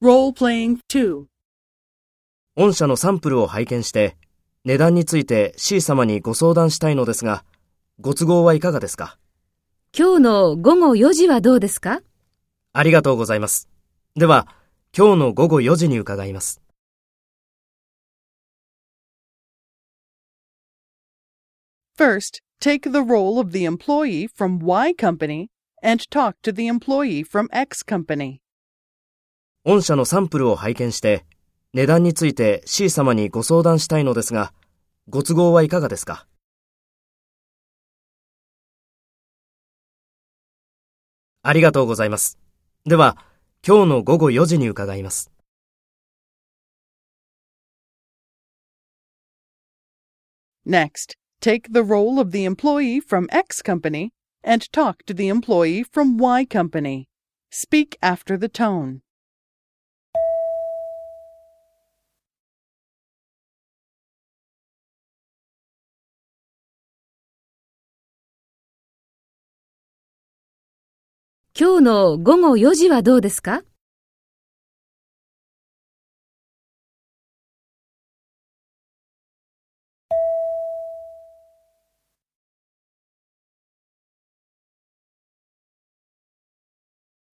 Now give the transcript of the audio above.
Role-playing 2. 御社のサンプルを拝見して、値段について C 様にご相談したいのですが、ご都合はいかがですか今日の午後4時はどうですかありがとうございます。では、今日の午後4時に伺います。First, take the role of the employee from Y company and talk to the employee from X company. 御社のサンプルを拝見して、値段について C 様にご相談したいのですが、ご都合はいかがですかありがとうございます。では、今日の午後4時に伺います。Next, take the role of the employee from X company and talk to the employee from Y company. Speak after the tone. 今日の午後4時はどうですか？